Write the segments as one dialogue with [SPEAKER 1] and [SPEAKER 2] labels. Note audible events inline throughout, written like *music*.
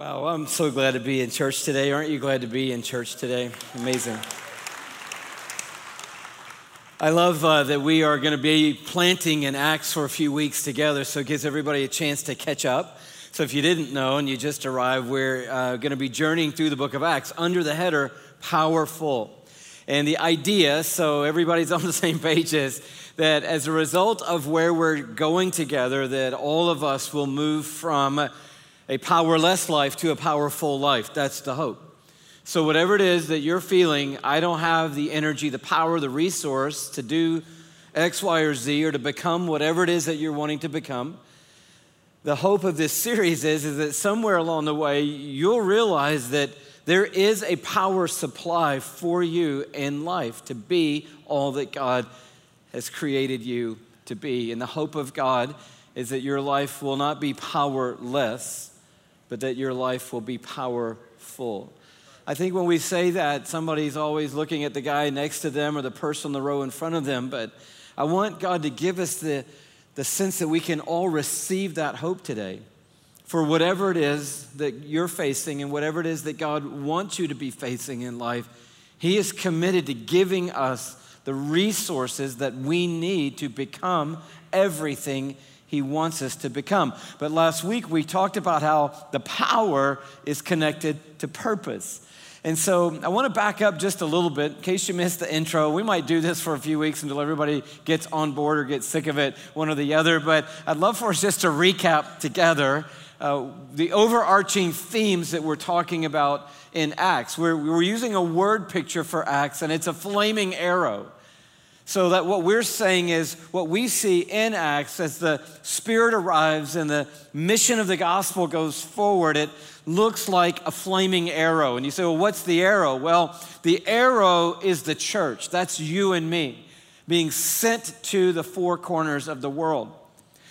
[SPEAKER 1] Wow, I'm so glad to be in church today. Aren't you glad to be in church today? Amazing. I love uh, that we are going to be planting in Acts for a few weeks together, so it gives everybody a chance to catch up. So if you didn't know and you just arrived, we're uh, going to be journeying through the book of Acts under the header Powerful. And the idea, so everybody's *laughs* on the same page, is that as a result of where we're going together, that all of us will move from a powerless life to a powerful life. That's the hope. So, whatever it is that you're feeling, I don't have the energy, the power, the resource to do X, Y, or Z or to become whatever it is that you're wanting to become. The hope of this *laughs* series is, is that somewhere along the way, you'll realize that there is a power supply for you in life to be all that God has created you to be. And the hope of God is that your life will not be powerless, but that your life will be powerful. I think when we say that, somebody's always looking at the guy next to them or the person in the row in front of them, but I want God to give us the, the sense that we can all receive that hope today. For whatever it is that you're facing and whatever it is that God wants you to be facing in life, He is committed to giving us the resources that we need to become everything he wants us to become. But last week we talked about how the power is connected to purpose. And so I want to back up just a little bit in case you missed the intro. We might do this for a few weeks until everybody gets on board or gets sick of it, one or the other. But I'd love for us just to recap together uh, the overarching themes that we're talking about in Acts. We're, we're using a word picture for Acts, and it's a flaming arrow. So that what we're saying is what we see in Acts as the Spirit arrives and the mission of the gospel goes forward, it looks like a flaming arrow. And you say, well, what's the arrow? Well, the arrow is the church. That's you and me being sent to the four corners of the world.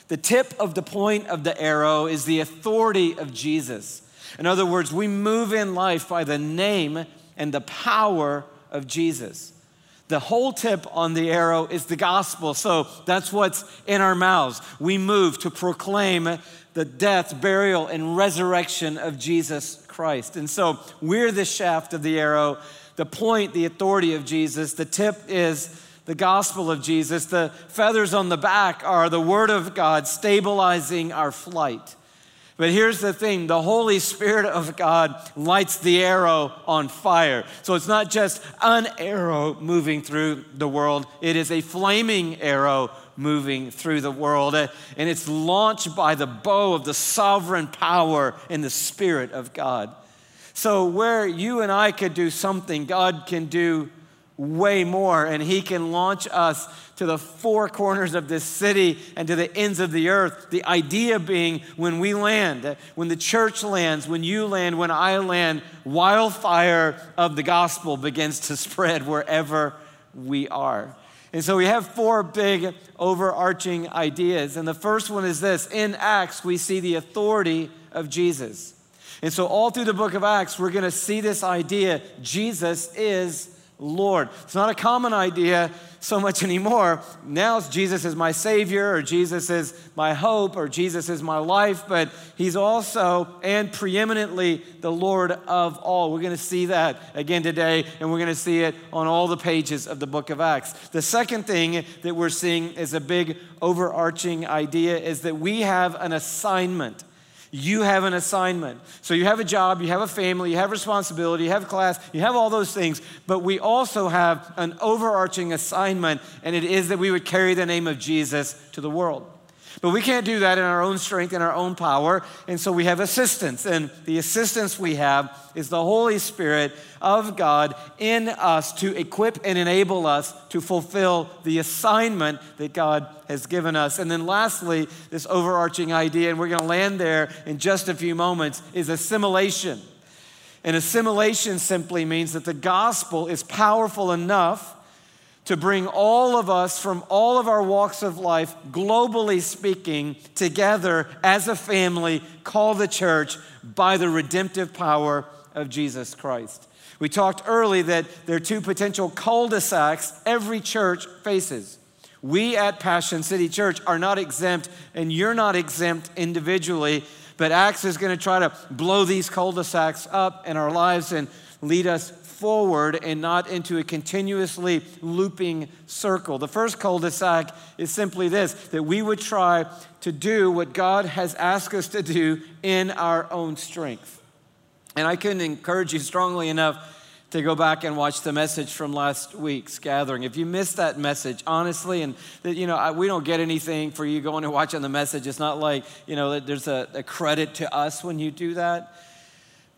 [SPEAKER 1] The tip of the point of the arrow is the authority of Jesus. In other words, we move in life by the name and the power of Jesus. The whole tip on the arrow is the gospel. So that's what's in our mouths. We move to proclaim the death, burial, and resurrection of Jesus Christ. And so we're the shaft of the arrow, the point, the authority of Jesus. The tip is the gospel of Jesus. The feathers on the back are the word of God stabilizing our flight. But here's the thing the Holy Spirit of God lights the arrow on fire. So it's not just an arrow moving through the world, it is a flaming arrow moving through the world. And it's launched by the bow of the sovereign power in the Spirit of God. So, where you and I could do something, God can do way more, and He can launch us to the four corners of this city and to the ends of the earth. The idea being when we land, when the church lands, when you land, when I land, wildfire of the gospel begins to spread wherever we are. And so we have four big overarching ideas. And the first one is this in Acts, we see the authority of Jesus. And so, all through the book of Acts, we're going to see this idea Jesus is Lord. It's not a common idea so much *laughs* anymore. Now Jesus is my Savior, or Jesus is my hope, or Jesus is my life, but He's also and preeminently the Lord of all. We're going to see that again today, and we're going to see it on all the pages of the book of Acts. The second thing that we're seeing is a big overarching idea is that we have an assignment. You have an assignment. So you have a job, you have a family, you have responsibility, you have class, you have all those things. But we also have an overarching assignment, and it is that we would carry the name of Jesus to the world. But we can't do that in our own strength and our own power. And so we have assistance. And the assistance we have is the Holy Spirit of God in us to equip and enable us to fulfill the assignment that God has given us. And then lastly, this overarching idea, and we're going to land there in just a few moments, is assimilation. And assimilation simply means that the gospel is powerful enough to bring all of us from all of our walks of life, globally speaking, together as a family called the church by the redemptive power of Jesus Christ. We talked early that there are two potential cul de sacs every church faces. We at Passion City Church are not exempt, and you're not exempt individually But Acts is going to try to blow these cul de sacs up in our lives and lead us forward and not into a continuously looping circle. The first cul de sac is simply this that we would try to do what God has asked us to do in our own strength. And I couldn't encourage you strongly enough to go back and watch the message from last week's gathering. If you missed that message, honestly, and that, you know, I, we don't get anything for you going and watching the message. It's not like, you know, there's a, a credit to us when you do that.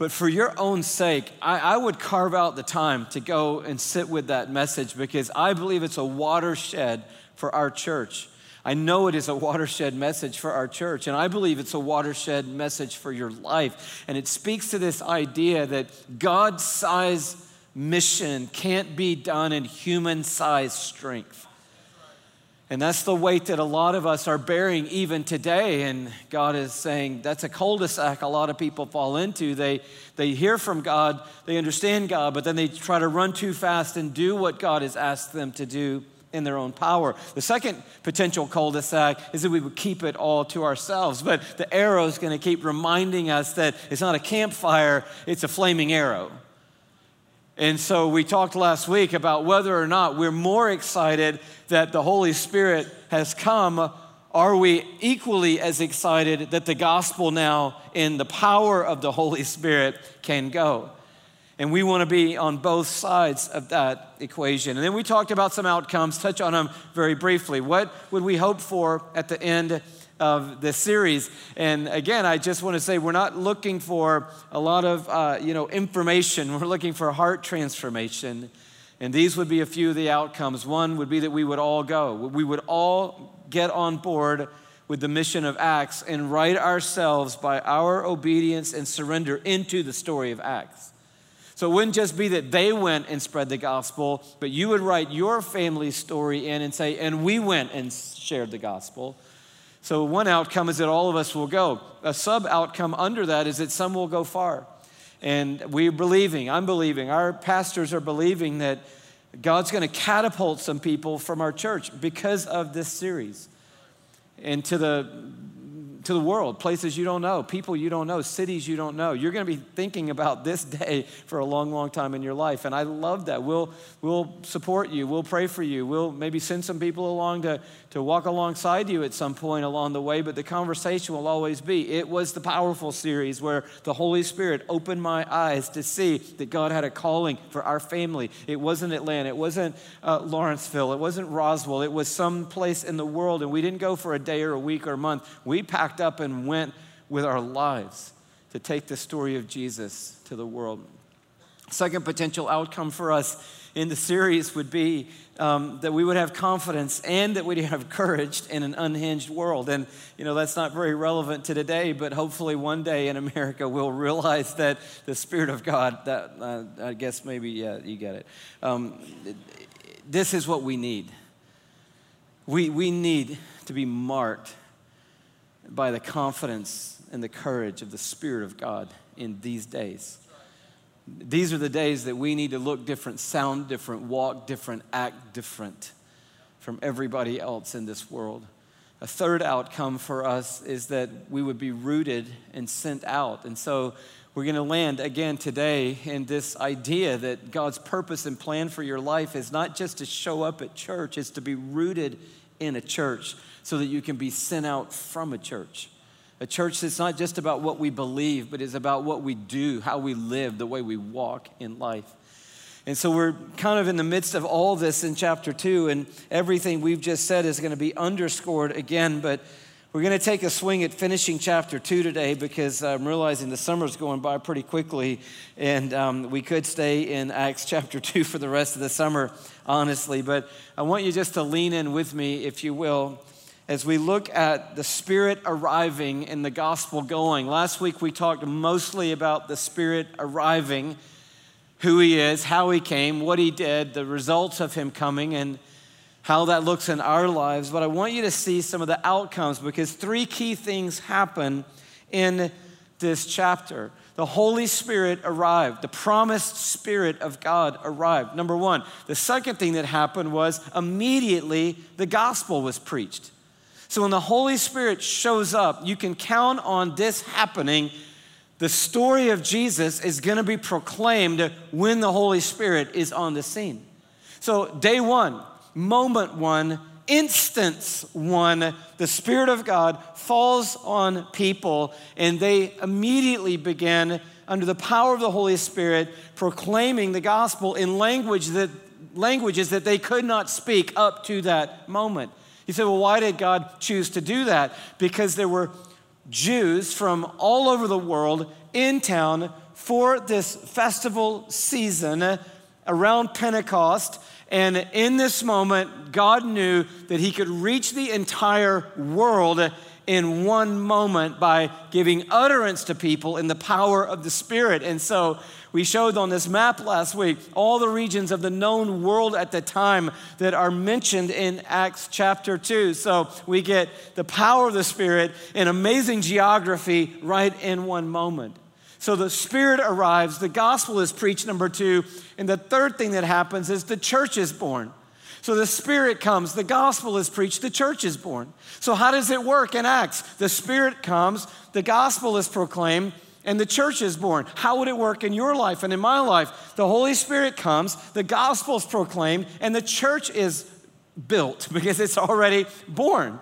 [SPEAKER 1] But for your own sake, I, I, would carve out the time to go and sit with that message because I believe it's a watershed for our church. I know it is a watershed message for our church, and I believe it's a watershed message for your life. And it speaks to this idea that God sized mission can't be done in human sized strength. And that's the weight that a lot of us are bearing even today. And God is saying that's a cul de sac a lot of people fall into. They, they hear from God, they understand God, but then they try to run too fast and do what God has asked them to do in their own power. The second potential cul de sac is that we would keep it all to ourselves. But the arrow is going to keep reminding us that it's not a campfire, it's a flaming arrow. And so we talked last week about whether or not we're more excited that the Holy Spirit has come. Are we equally as excited that the gospel now, in the power of the Holy Spirit, can go? And we want to be on both sides of that equation. And then we talked about some outcomes, touch on them very briefly. What would we hope for at the end of the series. And again, I just want to say we're not looking for a lot of uh, you know information. *laughs* We're looking for heart transformation. And these would be a few of the outcomes. One would be that we would all go. We would all get on board with the mission of Acts and write ourselves by our obedience and surrender into the story of Acts. So it wouldn't just be that they went and spread the gospel, but you would write your family story in and say, and we went and shared the gospel. So, one outcome is that all of us will go. A sub outcome under that is that some will go far. And we're believing, I'm believing, our pastors are believing that God's going to catapult some people from our church because of this series into the to the world, places you don't know, people you don't know, cities you don't know. You're going to be thinking about *laughs* this day for a long, long time in your life. And I love that. We'll, we'll support you. We'll pray for you. We'll maybe send some people along to, to walk alongside you at some point along the way. But the conversation will always be it was the powerful series where the Holy Spirit opened my eyes to see that God had a calling for our family. It wasn't Atlanta. It wasn't uh, Lawrenceville. It wasn't Roswell. It was some place in the world. And we didn't go for a day or a week or a month. We packed packed up and went with our lives to take the story of Jesus to the world. Second potential outcome for us in the series would be um, that we would have confidence and that we'd have courage in an unhinged world. And, you know, that's not very relevant to today, but hopefully one day in America we'll realize that the Spirit of God, that uh, I guess maybe, yeah, you get it. Um, this is what we need. We, we need to be marked by the confidence and the courage of the Spirit of God in these days. These are the days that we need to look different, sound different, walk different, act different from everybody else in this world. A third outcome for us is that we would be rooted and sent out. And so we're going to land again today in this idea that God's purpose and plan for your life is not just to show up at church, it's to be rooted in a church so that you can be sent out from a church. A church that's not just about what we believe, but is about what we do, how we live, the way we walk in life. And so we're kind of in the midst of all this in chapter two, and everything we've just said is going to be underscored again. But we're going to take a swing at finishing chapter two today because I'm realizing the summer's going by pretty quickly, and um, we could stay in Acts *laughs* chapter two for the rest of the summer, honestly. But I want you just to lean in with me, if you will as we look at the Spirit arriving and the gospel going. Last week we talked mostly about the Spirit arriving, who He is, how He came, what He did, the results of Him coming, and how that looks in our lives. But I want you to see some of the outcomes because three key things happen in this chapter. The Holy Spirit arrived. The promised Spirit of God arrived. Number one. The second thing that happened was immediately the gospel was preached. So when the Holy Spirit shows up, you can count on this happening. The story of Jesus is going to be proclaimed when the Holy Spirit is on the scene. So, day one, moment one, instance one, the Spirit of God falls on people and they immediately begin, under the power of the Holy Spirit, proclaiming the gospel in language that, languages that they could not speak up to that moment. You say, well, why did God choose to do that? Because there were Jews from all over the world in town for this festival season around Pentecost. And in this moment, God knew that He could reach the entire world in one moment by giving utterance to people in the power of the Spirit. And so we showed on this map last week all the regions of the known world at the time that are mentioned in Acts chapter 2. So we get the power of the Spirit and amazing geography right in one moment. So the Spirit arrives, the gospel is preached, number two. And the third thing that happens is the church is born. So the Spirit comes, the gospel is preached, the church is born. So, how does it work in Acts? The Spirit comes, the gospel is proclaimed, and the church is born. How would it work in your life and in my life? The Holy Spirit comes, the gospel is proclaimed, and the church is built *laughs* because it's already born.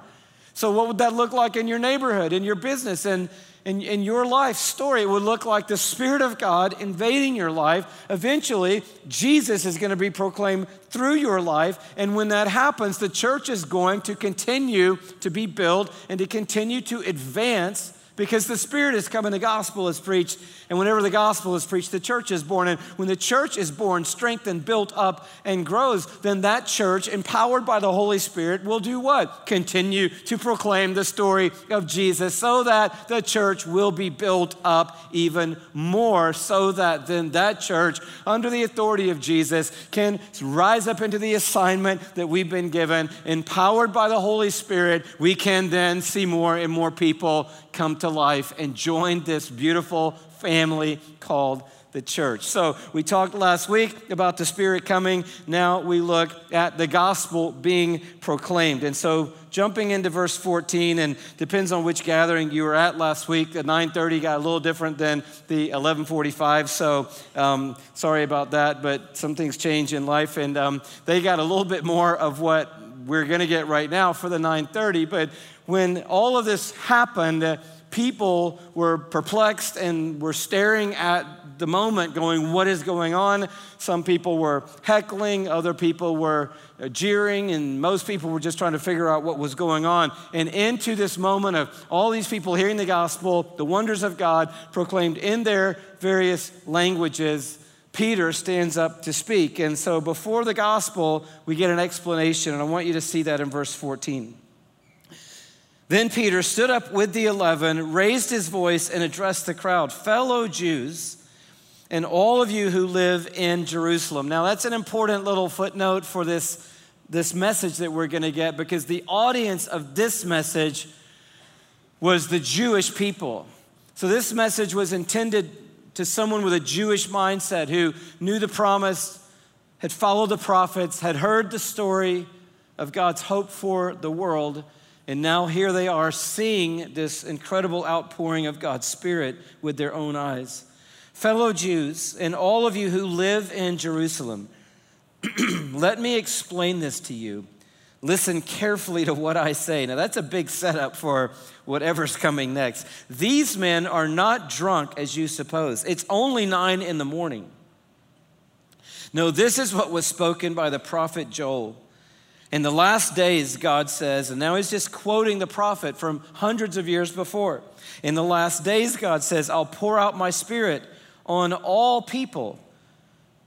[SPEAKER 1] So, what would that look like in your neighborhood, in your business, and in, your life story, it would look like the Spirit of God invading your life. Eventually, Jesus is going to be proclaimed through your life. And when that happens, the church is going to continue to be built and to continue to advance because the Spirit is coming, the gospel is preached, and whenever the gospel is preached, the church is born. And when the church is born, strengthened, built up, and grows, then that church, empowered by the Holy Spirit, will do what? Continue to proclaim the story of Jesus so that the church will be built up even more, so that then that church, under the authority of Jesus, can rise up into the assignment that we've been given. Empowered by the Holy Spirit, we can then see more and more people come to life and join this beautiful family called the church. So, we talked last week about the Spirit coming. Now we look at the gospel being proclaimed. And so, jumping into verse 14, and depends on which gathering you were at last week. The 9:30 got a little different than the 11:45. So, um, sorry about that, but some things change in life, and um, they got a little bit more of what we're going to get right now for the 9:30. But when all of this happened people were perplexed and were staring at the moment, going, What is going on? Some people were heckling, other people were uh, jeering, and most people were just trying to figure out what was going on. And into this moment of all these people hearing the gospel, the wonders of God proclaimed in their various languages, Peter stands up to speak. And so before the gospel, we get an explanation, and I want you to see that in verse 14. Then Peter stood up with the eleven, raised his voice, and addressed the crowd Fellow Jews, and all of you who live in Jerusalem. Now, that's an important little footnote for this, this message that we're going to get because the audience of this message was the Jewish people. So, this message was intended to someone with a Jewish mindset who knew the promise, had followed the prophets, had heard the story of God's hope for the world and now here they are seeing this incredible outpouring of God's Spirit with their own eyes. Fellow Jews, and all of you who live in Jerusalem, *clears throat* let me explain this to you. Listen carefully to what I say. Now, that's a big setup for whatever's coming next. These men are not drunk as you suppose. It's only nine in the morning. No, this is what was spoken by the prophet Joel. In the last days, God says, and now he's just quoting the prophet from hundreds of years before. In the last days, God says, I'll pour out my spirit on all people.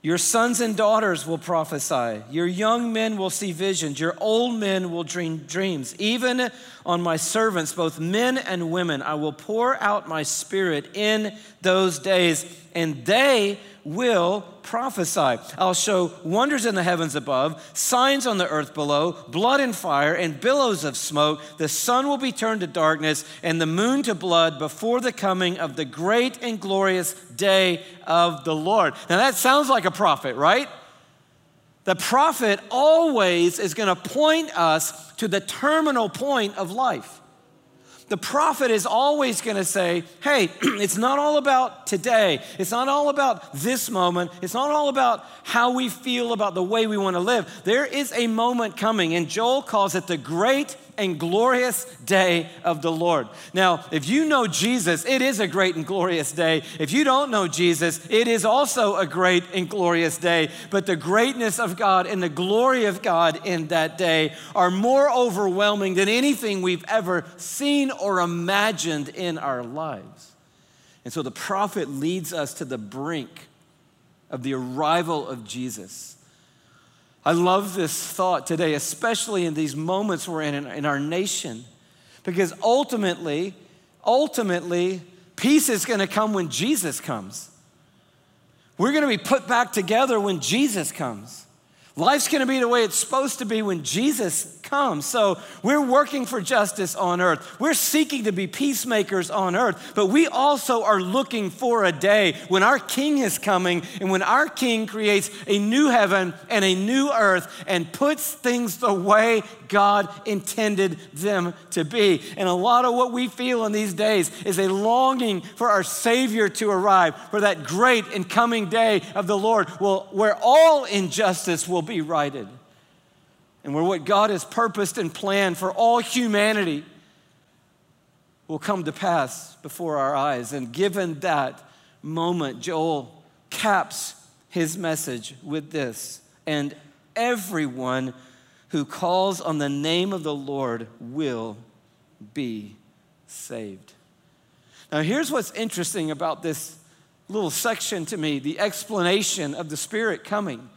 [SPEAKER 1] Your sons and daughters will prophesy. Your young men will see visions. Your old men will dream dreams. Even on my servants, both men and women, I will pour out my spirit in those days, and they will prophesy. I'll show wonders in the heavens above, signs on the earth below, blood and fire, and billows of smoke. The sun will be turned to darkness, and the moon to blood before the coming of the great and glorious day of the Lord. Now that sounds like a prophet, right? The prophet always is going to point us to the terminal point of life. The prophet is always going to say, hey, *clears throat* it's not all about today. It's not all about this moment. It's not all about how we feel about the way we want to live. There is a moment coming, and Joel calls it the great and glorious day of the Lord. Now, if you know Jesus, it is a great and glorious day. If you don't know Jesus, it is also a great and glorious day. But the greatness of God and the glory of God in that day are more overwhelming than anything we've ever seen or imagined in our lives. And so the prophet leads us to the brink of the arrival of Jesus. I love this thought today, especially in these moments we're in in our nation, because ultimately, ultimately, peace is going to come when Jesus comes. We're going to be put back together when Jesus comes. Life's going to be the way it's supposed to be when Jesus comes. So we're working for justice on earth. We're seeking to be peacemakers on earth, but we also are looking for a day when our King is coming and when our King creates a new heaven and a new earth and puts things the way God intended them to be. And a lot of what we feel in these days is a longing for our Savior to arrive, for that great and coming day of the Lord, where all injustice will be righted and where what God has purposed and planned for all humanity will come to pass before our eyes. And given that moment, Joel caps his message with this and everyone who calls on the name of the Lord will be saved. Now, here's what's interesting about this little section to me the explanation of the Spirit coming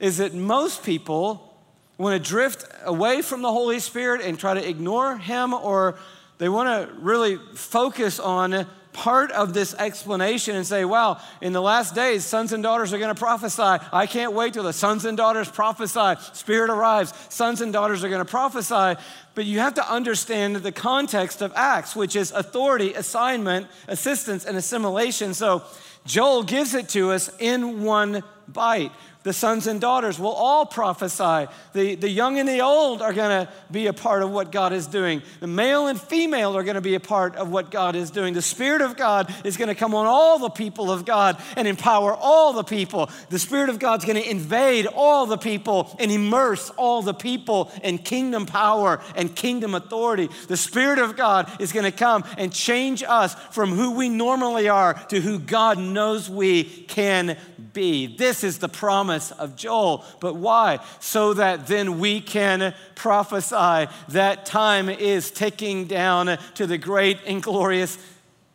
[SPEAKER 1] is that most people want to drift away from the Holy Spirit and try to ignore Him, or they want to really focus on part of this explanation and say, wow, in the last days, sons and daughters are going to prophesy. I can't wait till the sons and daughters prophesy. Spirit arrives, sons and daughters are going to prophesy. But you have to understand the context of Acts, which is authority, assignment, assistance, and assimilation. So Joel gives it to us in one bite the sons and daughters will all prophesy. The, the young and the old are going to be a part of what God is doing. The male and female are going to be a part of what God is doing. The Spirit of God is going to come on all the people of God and empower all the people. The Spirit of God's going to invade all the people and immerse all the people in kingdom power and kingdom authority. The Spirit of God is going to come and change us from who we normally are to who God knows we can be. This is the promise of Joel. But why? So that then we can prophesy that time is ticking down to the great and glorious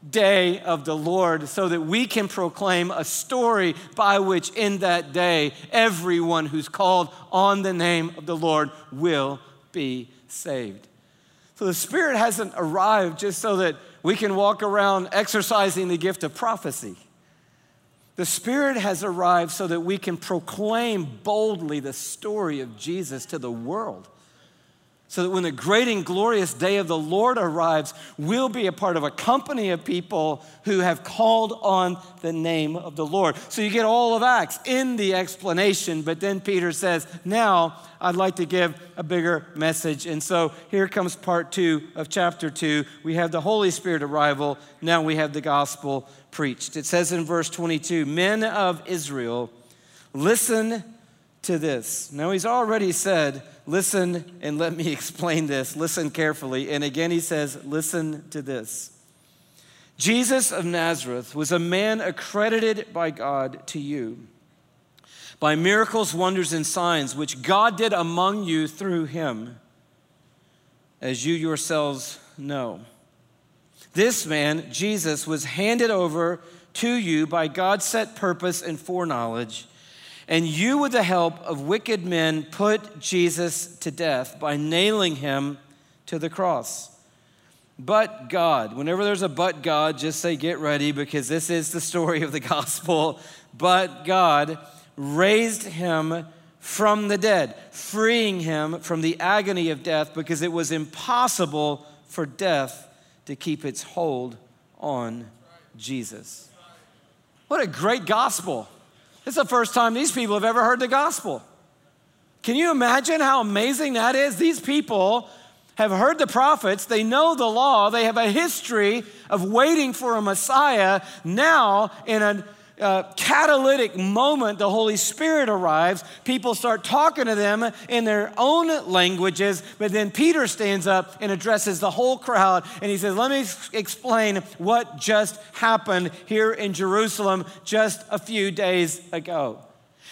[SPEAKER 1] day of the Lord, so that we can proclaim a story by which in that day everyone who's called on the name of the Lord will be saved. So the Spirit hasn't arrived just so that we can walk around exercising the gift of prophecy. The Spirit has arrived so that we can proclaim boldly the story of Jesus to the world so that when the great and glorious day of the Lord arrives, we'll be a part of a company of people who have called on the name of the Lord. So you get all of Acts in the explanation, but then Peter says, Now I'd like to give a bigger message. And so here comes part two of chapter two. We have the Holy Spirit arrival, now we have the gospel preached. It says in verse 22 Men of Israel, listen to this. Now he's already said, Listen and let me *laughs* explain this. Listen carefully. And again, he says, Listen to this. Jesus of Nazareth was a man accredited by God to you by miracles, wonders, and signs which God did among you through him, as you yourselves know. This man, Jesus, was handed over to you by God's set purpose and foreknowledge and you, with the help of wicked men, put Jesus to death by nailing him to the cross. But God, whenever there's a but God, just say, get ready, because this is the story of the gospel. But God raised him from the dead, freeing him from the agony of death, because it was impossible for death to keep its hold on Jesus. What a great gospel! It's the first time these people have ever heard the gospel. Can you imagine how amazing that is? These people have heard the prophets, they know the law, they have a history of waiting for a Messiah. Now, in a uh, catalytic moment, the Holy Spirit arrives. People start talking to them in their own languages, but then Peter stands up and addresses the whole crowd and he says, Let me explain what just happened here in Jerusalem just a few days ago.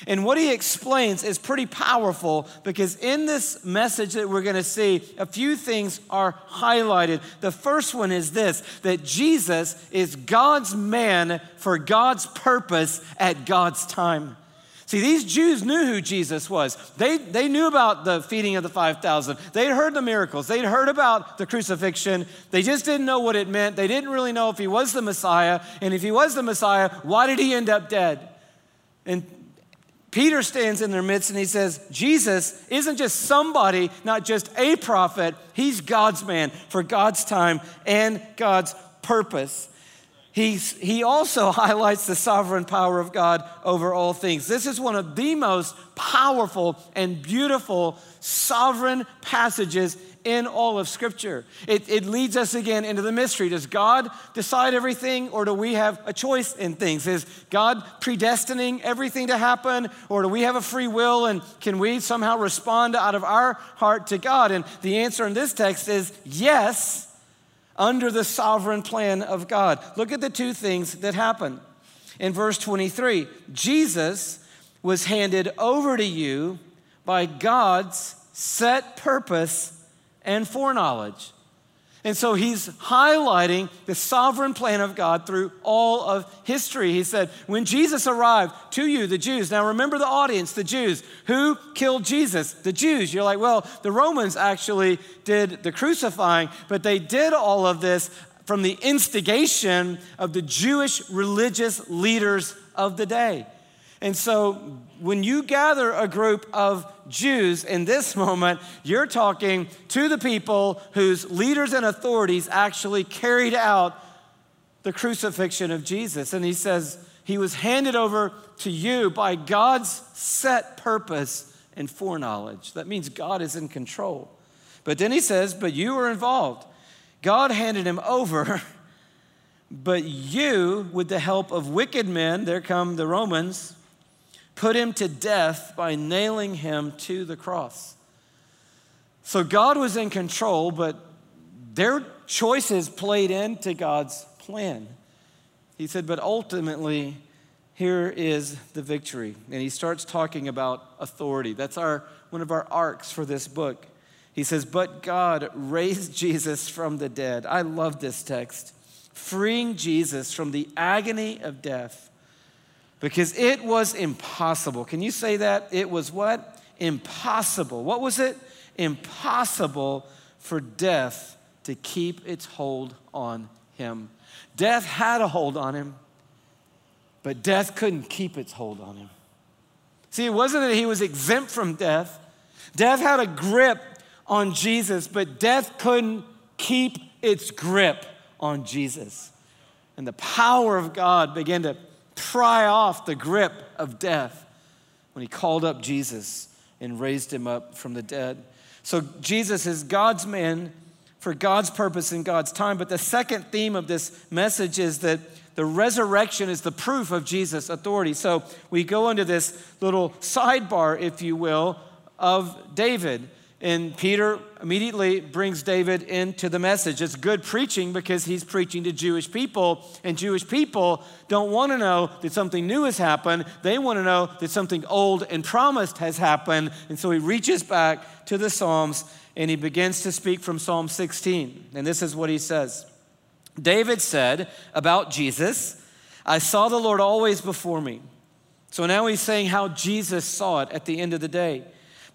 [SPEAKER 1] And what he explains is pretty powerful because in this message that we're going to see, a few things are highlighted. The first one is this that Jesus is God's man for God's purpose at God's time. See, these Jews knew who Jesus was. They, they knew about the feeding of the 5,000. They'd heard the miracles. They'd heard about the crucifixion. They just didn't know what it meant. They didn't really know if he was the Messiah. And if he was the Messiah, why did he end up dead? And Peter stands in their midst and he says, Jesus isn't just somebody, not just a prophet, he's God's man for God's time and God's purpose. He's, he also *laughs* highlights the sovereign power of God over all things. This is one of the most powerful and beautiful sovereign passages in all of Scripture. It, it leads us again into the mystery. Does God decide everything, or do we have a choice in things? Is God predestining everything to happen, or do we have a free will, and can we somehow respond out of our heart to God? And the answer in this text is yes, under the sovereign plan of God. Look at the two things that happen. In verse 23, Jesus was handed over to you by God's set purpose and foreknowledge. And so he's highlighting the sovereign plan of God through all of history. He said, When Jesus arrived to you, the Jews, now remember the audience, the Jews. Who killed Jesus? The Jews. You're like, well, the Romans actually did the crucifying, but they did all of this from the instigation of the Jewish religious leaders of the day. And so when you gather a group of Jews in this *laughs* moment, you're talking to the people whose leaders and authorities actually carried out the crucifixion of Jesus. And he says, He was handed over to you by God's set purpose and foreknowledge. That means God is in control. But then he says, But you were involved. God handed him over, *laughs* but you, with the help of wicked men, there come the Romans, put him to death by nailing him to the cross. So God was in control, but their choices played into God's plan. He said, but ultimately, here is the victory. And he starts talking about authority. That's our, one of our arcs for this book. He says, But God raised Jesus from the dead. I love this text. Freeing Jesus from the agony of death because it was impossible. Can you say that? It was what? Impossible. What was it? Impossible for death to keep its hold on him. Death had a hold on him, but death couldn't keep its hold on him. See, it wasn't that he was exempt from death. Death had a grip on Jesus, but death couldn't keep its grip on Jesus. And the power of God began to pry off the grip of death when he called up Jesus and raised him up from the dead. So Jesus is God's man for God's purpose in God's time. But the second theme of this message is that the resurrection is the proof of Jesus' authority. So we go into this little sidebar, if you will, of David. And Peter immediately brings David into the message. It's good preaching because he's preaching to Jewish people, and Jewish people don't want to know that something new has happened. They want to know that something old and promised has happened. And so he reaches back to the Psalms and he begins to speak from Psalm 16. And this is what he says David said about Jesus, I saw the Lord always before me. So now he's saying how Jesus saw it at the end of the day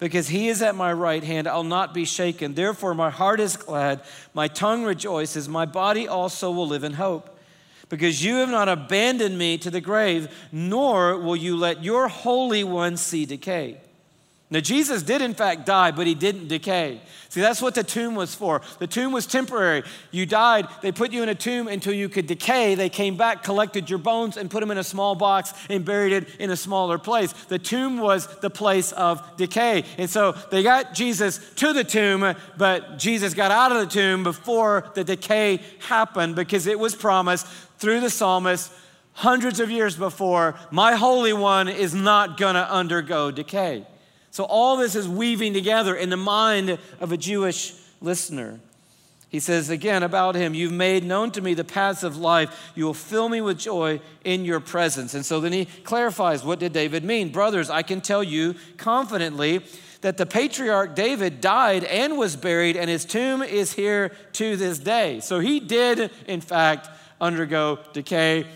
[SPEAKER 1] because he is at my right hand, I'll not be shaken. Therefore, my heart is glad, my tongue rejoices, my body also will live in hope. Because you have not abandoned me to the grave, nor will you let your Holy One see decay. Now, Jesus did in fact die, but he didn't decay. See, that's what the tomb was for. The tomb was temporary. You died, they put you in a tomb until you could decay. They came back, collected your bones, and put them in a small box and buried it in a smaller place. The tomb was the place of decay. And so they got Jesus to the tomb, but Jesus got out of the tomb before the decay happened because it was promised through the psalmist hundreds of years before my Holy One is not going to undergo decay. So all this is weaving together in the mind of a Jewish listener. He says again about him, You've made known to me the paths of life. You will fill me with joy in your presence. And so then he clarifies what did David mean? Brothers, I can tell you confidently that the patriarch David died and was buried, and his tomb is here to this day. So he did, in fact, undergo decay.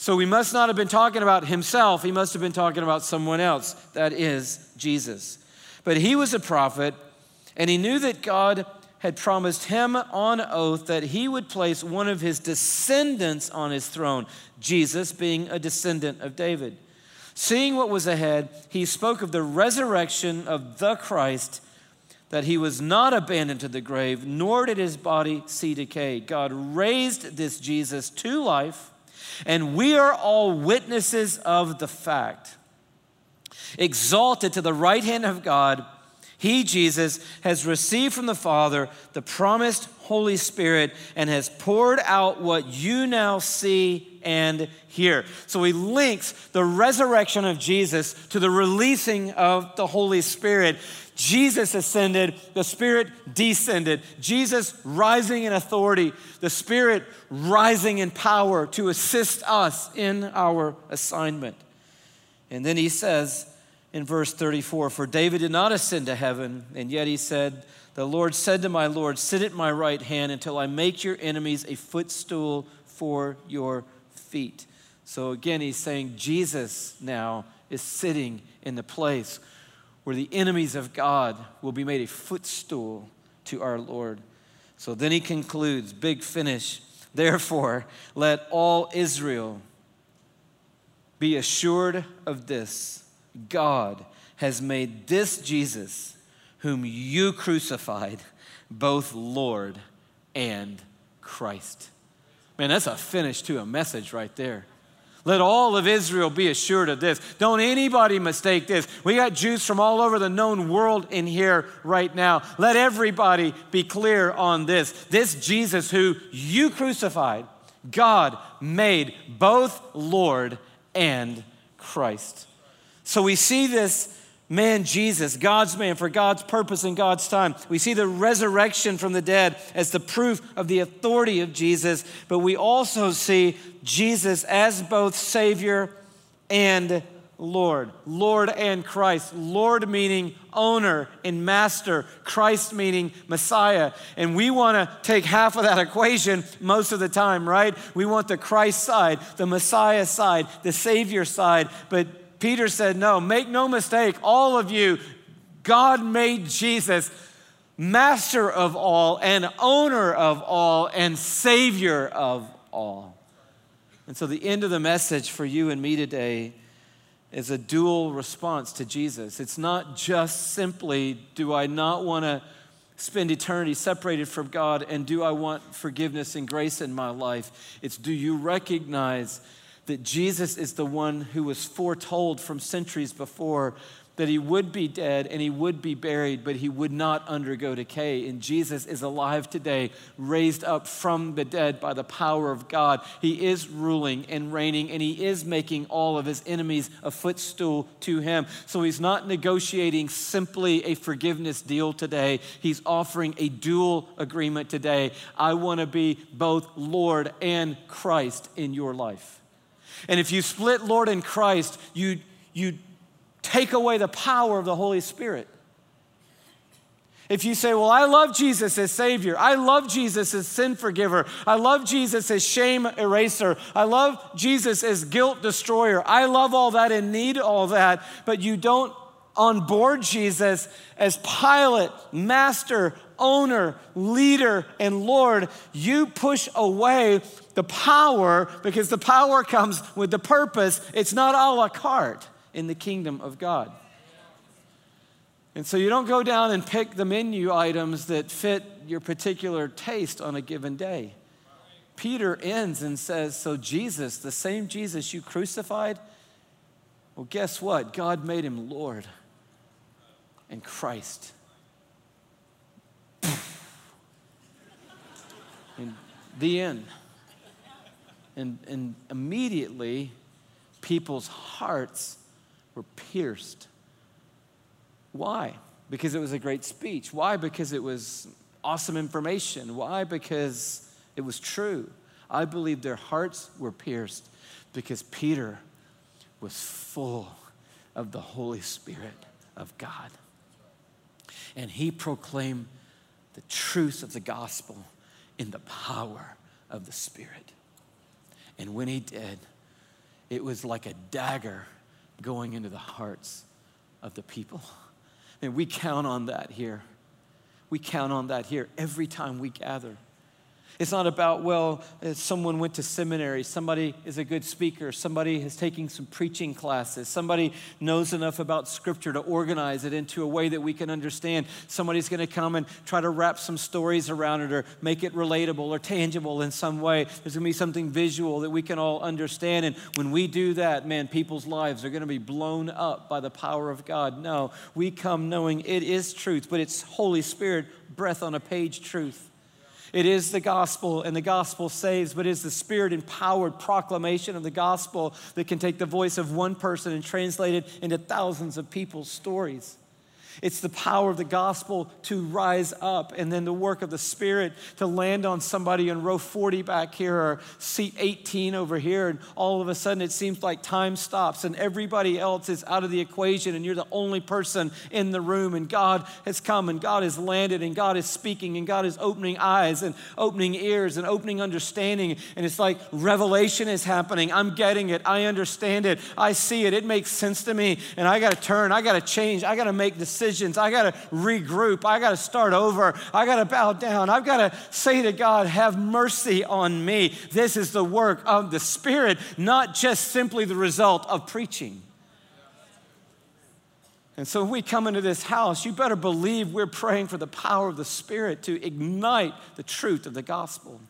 [SPEAKER 1] So we must not have been talking about himself, he must have been talking about someone else. That is Jesus. But he was a prophet, and he knew that God had promised him on oath that he would place one of his descendants on his throne, Jesus being a descendant of David. Seeing what was ahead, he spoke of the resurrection of the Christ, that he was not abandoned to the grave, nor did his body see decay. God raised this Jesus to life and we are all witnesses of the fact. Exalted to the right hand of God, he, Jesus, has received from the Father the promised Holy Spirit and has poured out what you now see and hear. So he links the resurrection of Jesus to the releasing of the Holy Spirit. Jesus ascended, the Spirit descended. Jesus rising in authority, the Spirit rising in power to assist us in our assignment. And then he says in verse 34 For David did not ascend to heaven, and yet he said, The Lord said to my Lord, Sit at my right hand until I make your enemies a footstool for your feet. So again, he's saying Jesus now is sitting in the place where the enemies of God will be made a footstool to our Lord. So then he concludes, big finish. Therefore, let all Israel be assured of this God has made this Jesus, whom you crucified, both Lord and Christ. Man, that's a finish to a message right there. Let all of Israel be assured of this. Don't anybody mistake this. We got Jews from all over the known world in here right now. Let everybody be clear on this. This Jesus who you crucified, God made both Lord and Christ. So we see this man Jesus, God's man for God's purpose in God's time. We see the resurrection from the dead as the proof of the authority of Jesus, but we also see Jesus as both Savior and Lord. Lord and Christ. Lord meaning owner and master, Christ meaning Messiah. And we want to take half of that equation most of the time, right? We want the Christ side, the Messiah side, the Savior side. But Peter said, no, make no mistake, all of you, God made Jesus master of all and owner of all and Savior of all. And so, the end of the message for you and me today is a dual response to Jesus. It's not just simply, do I not want to spend eternity separated from God and do I want forgiveness and grace in my life? It's, do you recognize that Jesus is the one who was foretold from centuries before that he would be dead and he would be buried, but he would not undergo decay. And Jesus is alive today, raised up from the dead by the power of God. He is ruling and reigning, and he is making all of his enemies a footstool to him. So he's not negotiating simply a forgiveness deal today, he's offering a dual agreement today. I want to be both Lord and Christ in your life. And if you split Lord and Christ, you, you take away the power of the Holy Spirit. If you say, Well, I love Jesus as Savior, I love Jesus as sin forgiver, I love Jesus as shame eraser, I love Jesus as guilt destroyer, I love all that and need all that, but you don't on board Jesus as pilot, master, owner, leader, and Lord, you push away the power because the power comes with the purpose. It's not a la carte in the kingdom of God. And so you don't go down and pick the menu items that fit your particular taste on a given day. Peter ends and says, So Jesus, the same Jesus you crucified, well, guess what? God made him Lord and Christ. And the end. And, and immediately, people's hearts were pierced. Why? Because it was a great speech. Why? Because it was awesome information. Why? Because it was true. I believe their hearts were pierced because Peter was full of the Holy Spirit of God. And he proclaimed the truth of the gospel in the power of the Spirit. And when he did, it was like a dagger going into the hearts of the people. And we count on that here. We count on that here every time we gather. It's not about, well, uh, someone went to seminary, somebody is a good speaker, somebody is taking some preaching classes, somebody knows enough about scripture to organize it into a way that we can understand. Somebody's going to come and try to wrap some stories around it or make it relatable or tangible in some way. There's going to be something visual that we can all understand. And when we do that, man, people's lives are going to be blown up by the power of God. No, we come knowing it is truth, but it's Holy Spirit breath on a page truth. It is the gospel, and the gospel saves, but it is the spirit empowered proclamation of the gospel that can take the voice of one person and translate it into thousands of people's stories. It's the power of the gospel to rise up, and then the work of the Spirit to land on somebody in row 40 back here or seat 18 over here. And all of a sudden, it seems like time stops and everybody else is out of the equation, and you're the only person in the room. And God has come, and God has landed, and God is speaking, and God is opening eyes and opening ears and opening understanding. And it's like revelation is happening. I'm getting it. I understand it. I see it. It makes sense to me. And I got to turn. I got to change. I got to make decisions decisions. I got to regroup. I got to start over. I got to bow down. I've got to say to God, have mercy on me. This is the work of the Spirit, not just simply the result of preaching. And so when we come into this house, you better believe we're praying for the power of the Spirit to ignite the truth of the gospel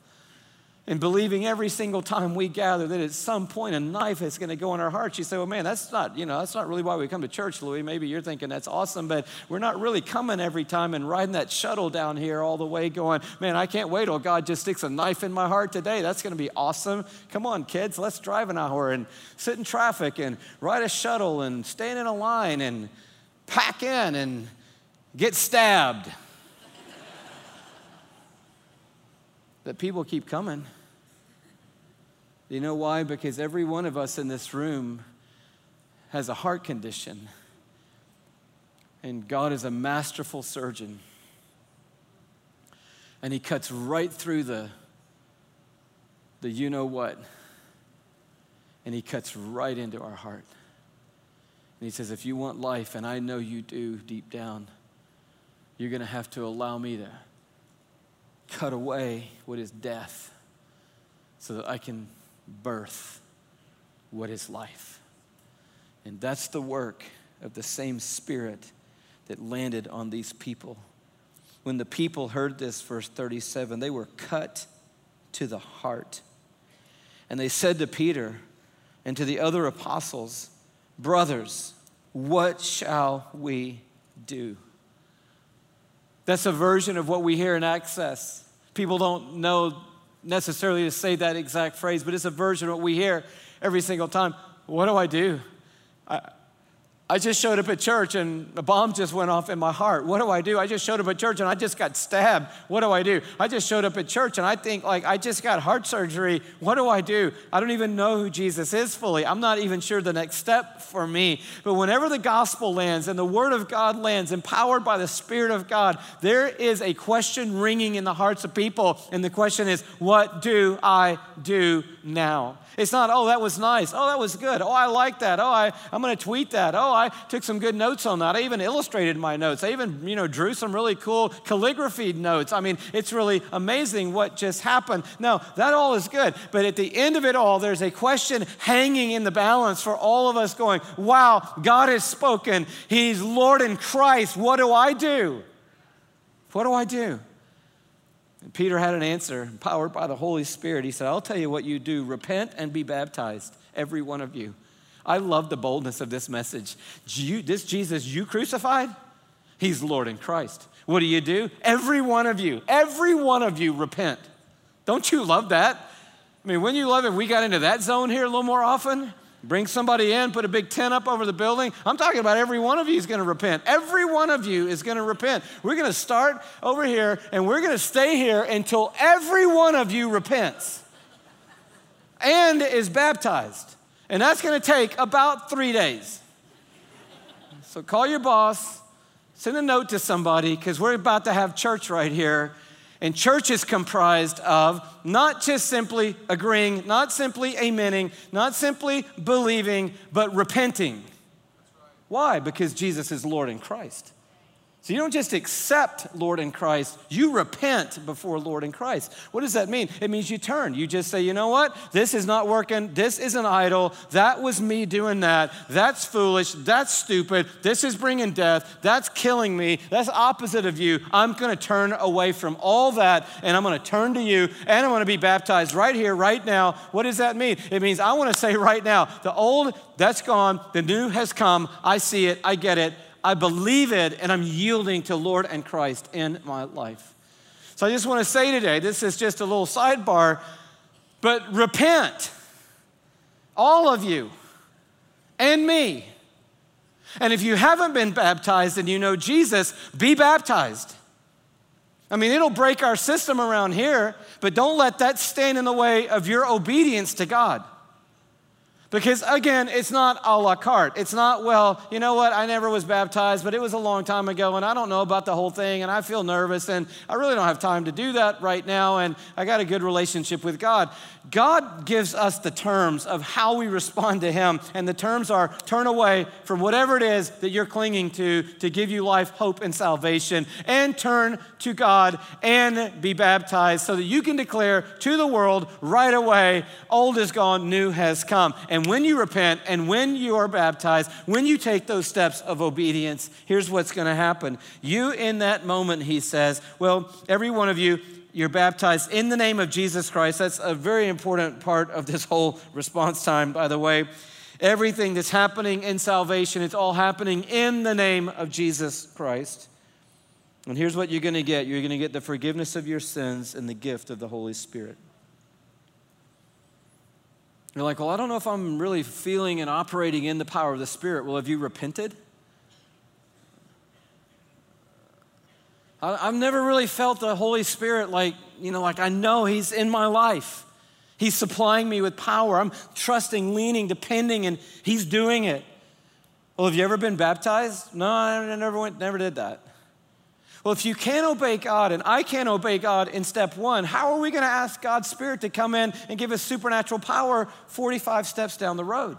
[SPEAKER 1] and believing every single time we gather that at some point a knife is going to go in our hearts. You say, well, man, that's not, you know, that's not really why we come to church, Louis. Maybe you're thinking that's awesome, but we're not really coming every time and riding that shuttle down here all the way going, man, I can't wait till God just sticks a knife in my heart today. That's going to be awesome. Come on, kids, let's drive an hour and sit in traffic and ride a shuttle and stand in a line and pack in and get stabbed. *laughs* that people keep coming. You know why? Because every one of us in this room has a heart condition. And God is a masterful surgeon. And He cuts right through the, the you know what. And He cuts right into our heart. And He says, if you want life, and I know you do deep down, you're going to have to allow me to cut away what is death so that I can birth what is life. And that's the work of the same Spirit that landed on these people. When the people heard this, verse 37, they were cut to the heart. And they said to Peter and to the other apostles, Brothers, what shall we do? That's a version of what we hear in Access. People don't know necessarily to say that exact phrase, but it's a version of what we hear every single time. What do I do? I, I just showed up at church and a bomb just went off in my heart. What do I do? I just showed up at church and I just got stabbed. What do I do? I just showed up at church and I think like I just got heart surgery. What do I do? I don't even know who Jesus is fully. I'm not even sure the next step for me. But whenever the gospel lands and the word of God lands, empowered by the Spirit of God, there is a question ringing in the hearts of people. And the question is, what do I do now? It's not, oh, that was nice. Oh, that was good. Oh, I like that. Oh, I, I'm going to tweet that. Oh, I took some good notes on that. I even illustrated my notes. I even, you know, drew some really cool calligraphy notes. I mean, it's really amazing what just happened. Now, that all is good. But at the end of it all, there's a question hanging in the balance for all of us going, wow, God has spoken. He's Lord in Christ. What do I do? What do I do? And Peter had an answer, empowered by the Holy Spirit. He said, I'll tell you what you do repent and be baptized, every one of you. I love the boldness of this message. You, this Jesus you crucified, he's Lord in Christ. What do you do? Every one of you, every one of you repent. Don't you love that? I mean, when you love it, we got into that zone here a little more often. Bring somebody in, put a big tent up over the building. I'm talking about every one of you is going to repent. Every one of you is going to repent. We're going to start over here and we're going to stay here until every one of you repents and is baptized. And that's to take about three days. So call your boss, send a note to somebody because we're about to have church right here and church is comprised of not just simply agreeing, not simply amening, not simply believing, but repenting. Why? Because Jesus is Lord in Christ. So you don't just accept Lord in Christ, you repent before Lord in Christ. What does that mean? It means you turn. You just say, you know what? This is not working. This is an idol. That was me doing that. That's foolish. That's stupid. This is bringing death. That's killing me. That's opposite of you. I'm going to turn away from all that and I'm going to turn to you and I'm going to be baptized right here, right now. What does that mean? It means I want to say right now, the old, that's gone. The new has come. I see it. I get it. I believe it, and I'm yielding to Lord and Christ in my life. So I just want to say today this is just a little sidebar, but repent, all of you, and me. And if you haven't been baptized and you know Jesus, be baptized. I mean, it'll break our system around here, but don't let that stand in the way of your obedience to God. Because again, it's not a la carte. It's not, well, you know what, I never was baptized, but it was a long time ago and I don't know about the whole thing and I feel nervous and I really don't have time to do that right now and I got a good relationship with God. God gives us the terms of how we respond to Him, and the terms are turn away from whatever it is that you're clinging to to give you life, hope, and salvation, and turn to God and be baptized so that you can declare to the world right away old is gone, new has come. And when you repent and when you are baptized, when you take those steps of obedience, here's what's going to happen. You, in that moment, He says, well, every one of you, you're baptized in the name of Jesus Christ. That's a very important part of this whole response time, by the way. Everything that's happening in salvation, it's all happening in the name of Jesus Christ. And here's what you're going to get you're going to get the forgiveness of your sins and the gift of the Holy Spirit. You're like, well, I don't know if I'm really feeling and operating in the power of the Spirit. Well, have you repented? I've never really felt the Holy Spirit like, you know, like I know He's in my life. He's supplying me with power. I'm trusting, leaning, depending, and He's doing it. Well, have you ever been baptized? No, I never went, never did that. Well, if you can't obey God and I can't obey God in step one, how are we going to ask God's Spirit to come in and give us supernatural power 45 steps down the road?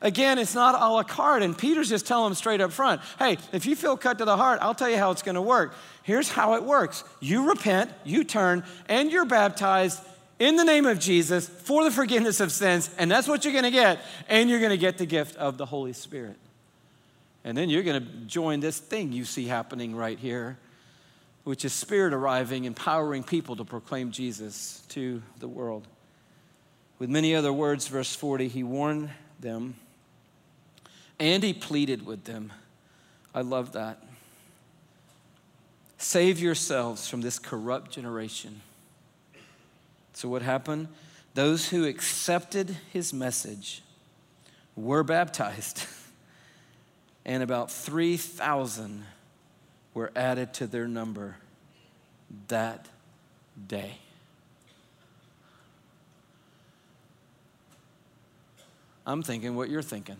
[SPEAKER 1] Again, it's not a la carte. And Peter's just telling them straight up front hey, if you feel cut to the heart, I'll tell you how it's going to work. Here's how it works you repent, you turn, and you're baptized in the name of Jesus for the forgiveness of sins. And that's what you're going to get. And you're going to get the gift of the Holy Spirit. And then you're going to join this thing you see happening right here, which is Spirit arriving, empowering people to proclaim Jesus to the world. With many other words, verse 40, he warned them and he pleaded with them. I love that. Save yourselves from this corrupt generation. So, what happened? Those who accepted his message were baptized, *laughs* and about 3,000 were added to their number that day. I'm thinking what you're thinking.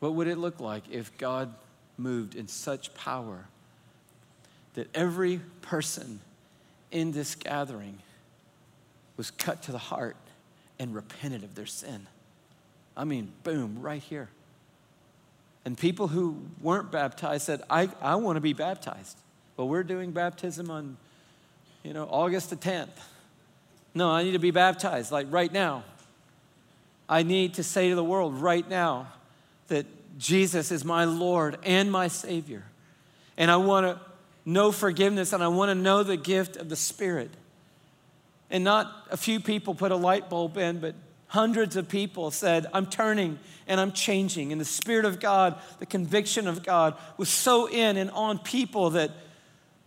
[SPEAKER 1] What would it look like if God moved in such power that every person in this gathering was cut to the heart and repented of their sin? I mean, boom, right here. And people who weren't baptized said, I, I want to be baptized. Well, we're doing baptism on, you know, August the 10th. No, I need to be baptized, like right now. I need to say to the world right now that Jesus is my Lord and my Savior. And I want to know forgiveness and I want to know the gift of the Spirit. And not a few people put a light bulb in, but hundreds of people said, I'm turning and I'm changing. And the Spirit of God, the conviction of God, was so in and on people that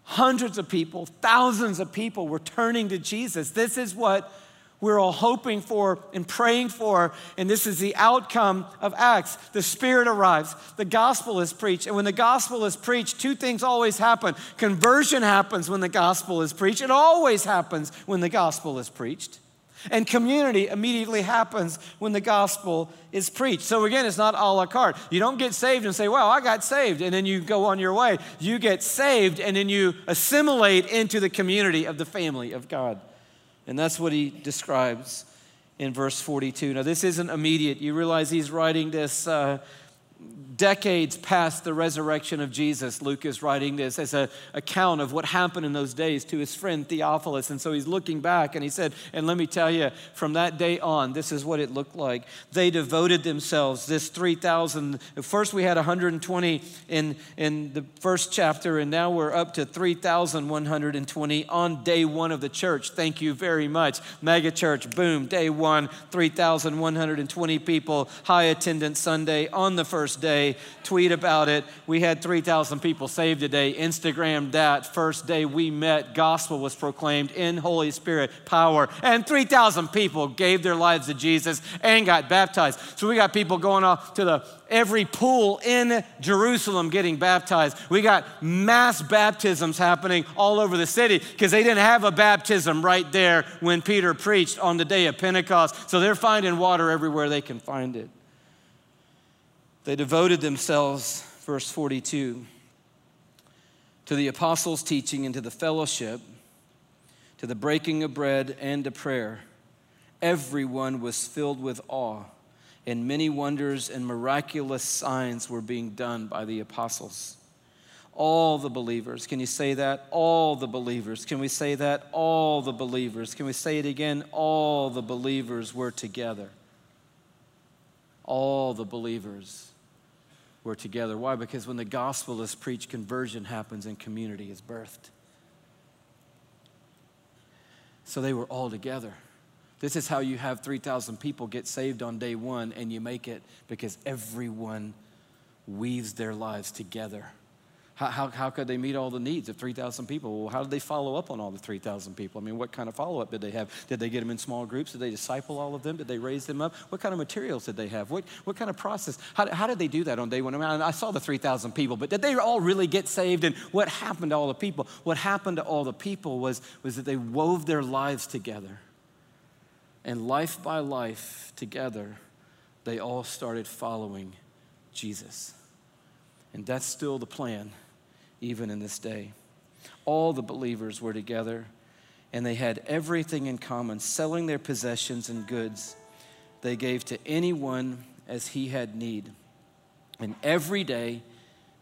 [SPEAKER 1] hundreds of people, thousands of people were turning to Jesus. This is what we're all hoping for and praying for. And this is the outcome of Acts. The Spirit arrives, the gospel is preached. And when the gospel is preached, two things always happen conversion happens when the gospel is preached, it always happens when the gospel is preached. And community immediately happens when the gospel is preached. So again, it's not a la carte. You don't get saved and say, Well, I got saved, and then you go on your way. You get saved and then you assimilate into the community of the family of God. And that's what he describes in verse 42. Now, this isn't immediate. You realize he's writing this. Uh, decades past the resurrection of Jesus, Luke is writing this as an account of what happened in those days to his friend Theophilus. And so he's looking back and he said, And let me tell you, from that day on, this is what it looked like. They devoted themselves, this 3,000. First, we had 120 in, in the first chapter, and now we're up to 3,120 on day one of the church. Thank you very much. Mega church, boom, day one, 3,120 people, high attendance Sunday on the first day day, tweet about it. We had 3,000 people saved today. Instagram that. First day we met, gospel was proclaimed in Holy Spirit power. And 3,000 people gave their lives to Jesus and got baptized. So we got people going off to the every pool in Jerusalem getting baptized. We got mass baptisms happening all over the city because they didn't have a baptism right there when Peter preached on the day of Pentecost. So they're finding water everywhere they can find it. They devoted themselves, verse 42, to the apostles' teaching and to the fellowship, to the breaking of bread and to prayer. Everyone was filled with awe, and many wonders and miraculous signs were being done by the apostles. All the believers, can you say that? All the believers. Can we say that? All the believers. Can we say it again? All the believers were together. All the believers were together. Why? Because when the gospel is preached, conversion happens and community is birthed. So they were all together. This is how you have 3,000 people get saved on day one, and you make it because everyone weaves their lives together. How, how, how, could they meet all the needs of 3,000 people? Well, how did they follow up on all the 3,000 people? I mean, what kind of follow up did they have? Did they get them in small groups? Did they disciple all of them? Did they raise them up? What kind of materials did they have? What, what kind of process? How, how did they do that on day one? I, mean, I saw the 3,000 people, but did they all really get saved? And what happened to all the people? What happened to all the people was, was that they wove their lives together. And life by life together, they all started following Jesus. And that's still the plan even in this day. All the believers were together and they had everything in common, selling their possessions and goods. They gave to anyone as he had need. And every day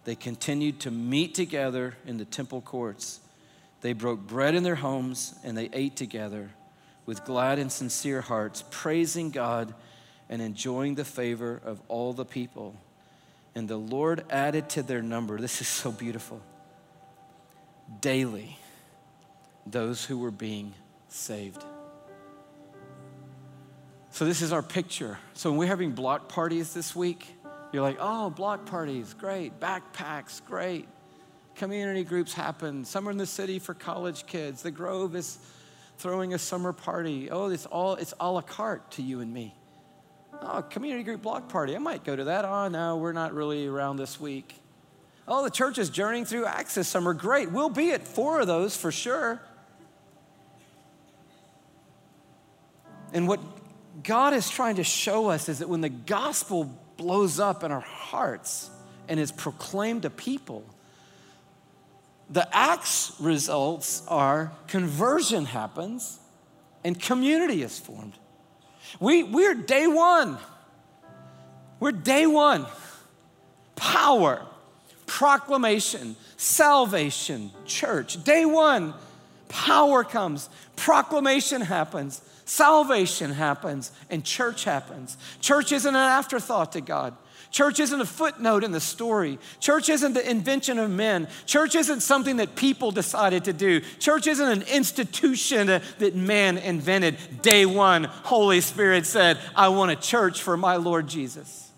[SPEAKER 1] they continued to meet together in the temple courts. They broke bread in their homes and they ate together with glad and sincere hearts, praising God and enjoying the favor of all the people. And the Lord added to their number, this is so beautiful daily those who were being saved. So, this is our picture. So, when we're having block parties this week, you're like, oh, block parties, great. Backpacks, great. Community groups happen. Summer in the city for college kids. The Grove is throwing a summer party. Oh, it's all it's a la carte to you and me. Oh, community group block party. I might go to that. Oh, no, we're not really around this week. Oh, the church is journeying through Acts this summer. Great. We'll be at four of those for sure. And what God is trying to show us is that when the gospel blows up in our hearts and is proclaimed to people, the Acts results are conversion happens and community is formed. We, we're day one. We're day one. Power, proclamation, salvation, church. Day one, power comes, proclamation happens, salvation happens, and church happens. Church isn't an afterthought to God. Church isn't a footnote in the story. Church isn't the invention of men. Church isn't something that people decided to do. Church isn't an institution that man invented. Day one, Holy Spirit said, I want a church for my Lord Jesus.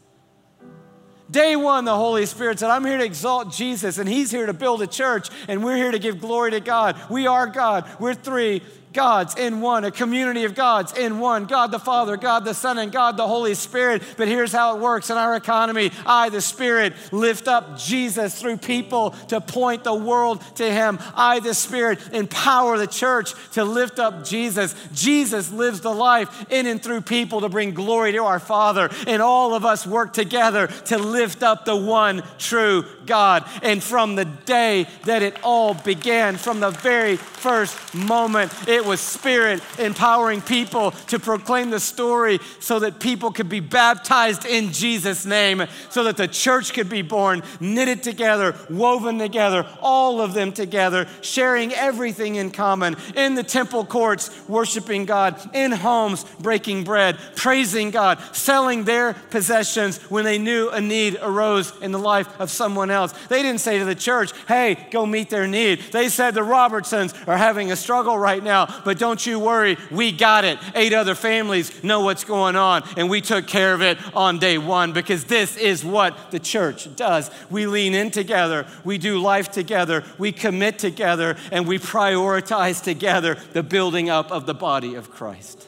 [SPEAKER 1] Day one, the Holy Spirit said, I'm here to exalt Jesus, and He's here to build a church, and we're here to give glory to God. We are God. We're three gods in one, a community of gods in one God the Father, God the Son, and God the Holy Spirit. But here's how it works in our economy I, the Spirit, lift up Jesus through people to point the world to Him. I, the Spirit, empower the church to lift up Jesus. Jesus lives the life in and through people to bring glory to our Father. And all of us work together to lift up the one true God. And from the day that it all began, from the very first moment, it was Spirit empowering people to proclaim the story so that people could be baptized in Jesus' name, so that the church could be born, knitted together, woven together, all of them together, sharing everything in common, in the temple courts, worshiping God, in homes, breaking bread, praising God, selling their possessions when they knew a need arose in the life of someone else. They didn't say to the church, hey, go meet their need. They said the Robertsons are having a struggle right now, but don't you worry, we got it. Eight other families know what's going on, and we took care of it on day one because this is what the church does. We lean in together, we do life together, we commit together, and we prioritize together the building up of the body of Christ.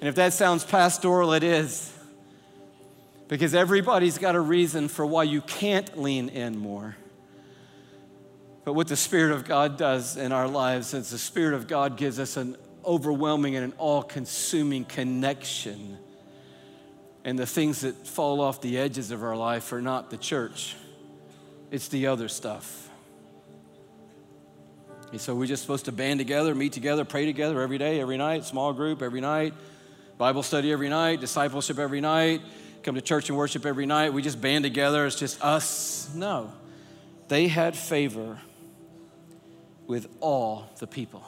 [SPEAKER 1] And if that sounds pastoral, it is because everybody's got a reason for why you can't lean in more. But what the Spirit of God does in our lives is the Spirit of God gives us an overwhelming and an all consuming connection. And the things that fall off the edges of our life are not the church, it's the other stuff. And so we're just supposed to band together, meet together, pray together every day, every night, small group every night, Bible study every night, discipleship every night come to church and worship every night. We just band together. It's just us. No. They had favor with all the people.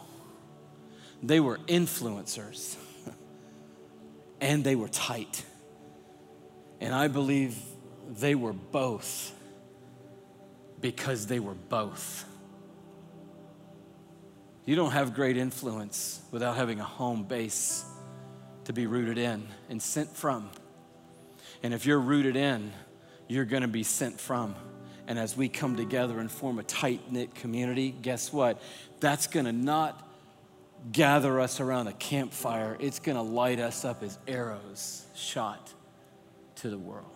[SPEAKER 1] They were influencers *laughs* and they were tight. And I believe they were both because they were both. You don't have great influence without having a home base to be rooted in and sent from. And if you're rooted in, you're going to be sent from. And as we come together and form a tight knit community, guess what? That's going to not gather us around a campfire, it's going to light us up as arrows shot to the world.